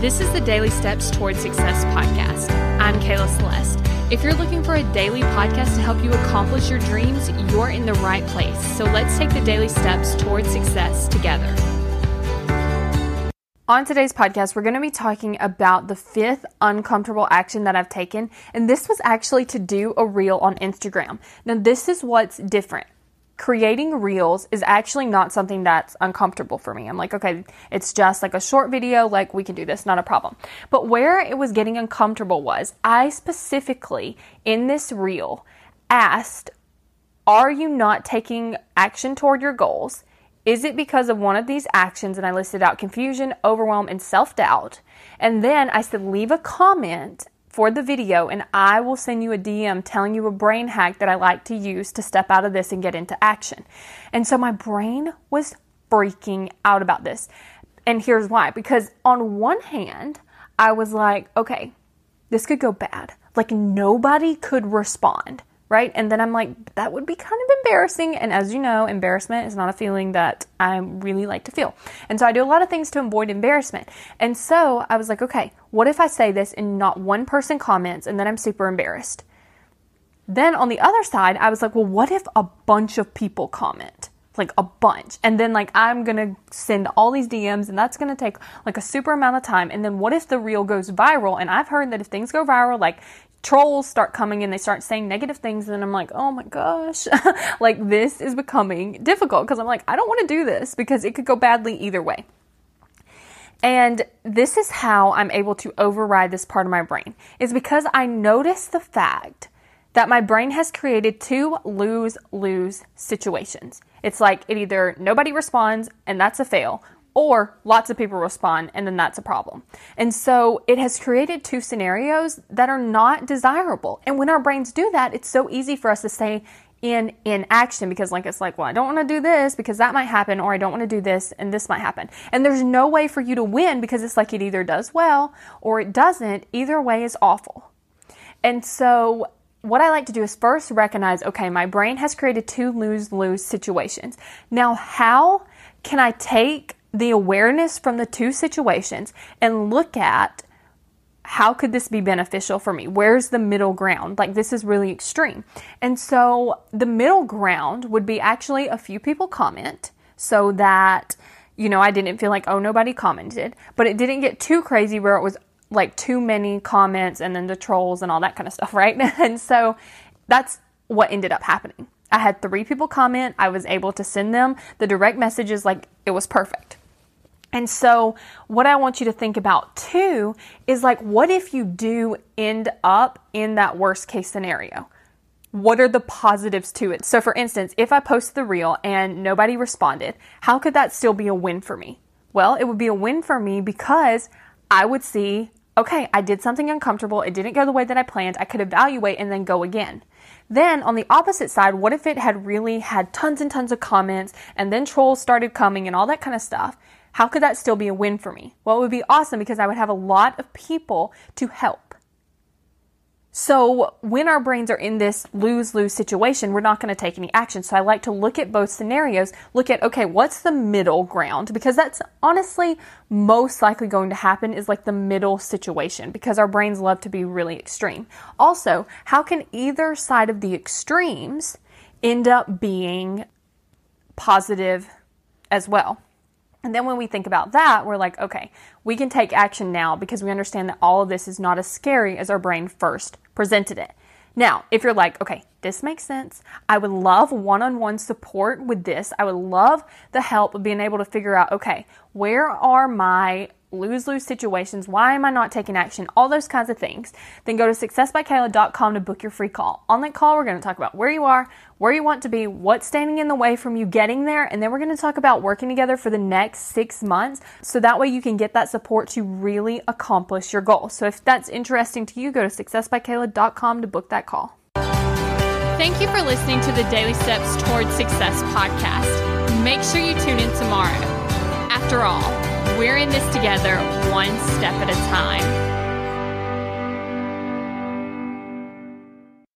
This is the Daily Steps Toward Success podcast. I'm Kayla Celeste. If you're looking for a daily podcast to help you accomplish your dreams, you're in the right place. So let's take the daily steps toward success together. On today's podcast, we're going to be talking about the fifth uncomfortable action that I've taken. And this was actually to do a reel on Instagram. Now, this is what's different creating reels is actually not something that's uncomfortable for me. I'm like, okay, it's just like a short video, like we can do this, not a problem. But where it was getting uncomfortable was I specifically in this reel asked, are you not taking action toward your goals? Is it because of one of these actions? And I listed out confusion, overwhelm, and self doubt. And then I said, leave a comment for the video and I will send you a DM telling you a brain hack that I like to use to step out of this and get into action. And so my brain was freaking out about this. And here's why because on one hand, I was like, okay, this could go bad. Like nobody could respond right? And then I'm like, that would be kind of embarrassing. And as you know, embarrassment is not a feeling that I really like to feel. And so I do a lot of things to avoid embarrassment. And so I was like, okay, what if I say this and not one person comments and then I'm super embarrassed? Then on the other side, I was like, well, what if a bunch of people comment? like a bunch. And then like I'm to send all these DMs and that's to take like a super amount of time. And then what if the reel goes viral? And I've heard that if things go viral, like trolls start coming and they start saying negative things and I'm like, "Oh my gosh." like this is becoming difficult because I'm like, I don't want to do this because it could go badly either way. And this is how I'm able to override this part of my brain. Is because I notice the fact that my brain has created two lose-lose situations. It's like it either nobody responds and that's a fail or lots of people respond and then that's a problem. And so it has created two scenarios that are not desirable. And when our brains do that, it's so easy for us to stay in in action because like it's like, well, I don't want to do this because that might happen or I don't want to do this and this might happen. And there's no way for you to win because it's like it either does well or it doesn't. Either way is awful. And so what I like to do is first recognize, okay, my brain has created two lose-lose situations. Now, how can I take the awareness from the two situations and look at how could this be beneficial for me? Where's the middle ground? Like, this is really extreme. And so, the middle ground would be actually a few people comment so that, you know, I didn't feel like, oh, nobody commented, but it didn't get too crazy where it was like too many comments and then the trolls and all that kind of stuff, right? and so, that's what ended up happening. I had three people comment. I was able to send them the direct messages, like, it was perfect. And so, what I want you to think about too is like, what if you do end up in that worst case scenario? What are the positives to it? So, for instance, if I post the reel and nobody responded, how could that still be a win for me? Well, it would be a win for me because I would see, okay, I did something uncomfortable. It didn't go the way that I planned. I could evaluate and then go again. Then on the opposite side, what if it had really had tons and tons of comments and then trolls started coming and all that kind of stuff? How could that still be a win for me? Well, it would be awesome because I would have a lot of people to help. So, when our brains are in this lose lose situation, we're not going to take any action. So, I like to look at both scenarios, look at, okay, what's the middle ground? Because that's honestly most likely going to happen is like the middle situation because our brains love to be really extreme. Also, how can either side of the extremes end up being positive as well? And then when we think about that, we're like, okay, we can take action now because we understand that all of this is not as scary as our brain first presented it. Now, if you're like, okay, this makes sense. I would love one on one support with this. I would love the help of being able to figure out, okay, where are my lose lose situations. Why am I not taking action? All those kinds of things. Then go to successbykayla.com to book your free call. On that call, we're going to talk about where you are, where you want to be, what's standing in the way from you getting there, and then we're going to talk about working together for the next six months so that way you can get that support to really accomplish your goal. So if that's interesting to you, go to successbykayla.com to book that call. Thank you for listening to the Daily Steps Towards Success podcast. Make sure you tune in tomorrow. After all, we're in this together, one step at a time.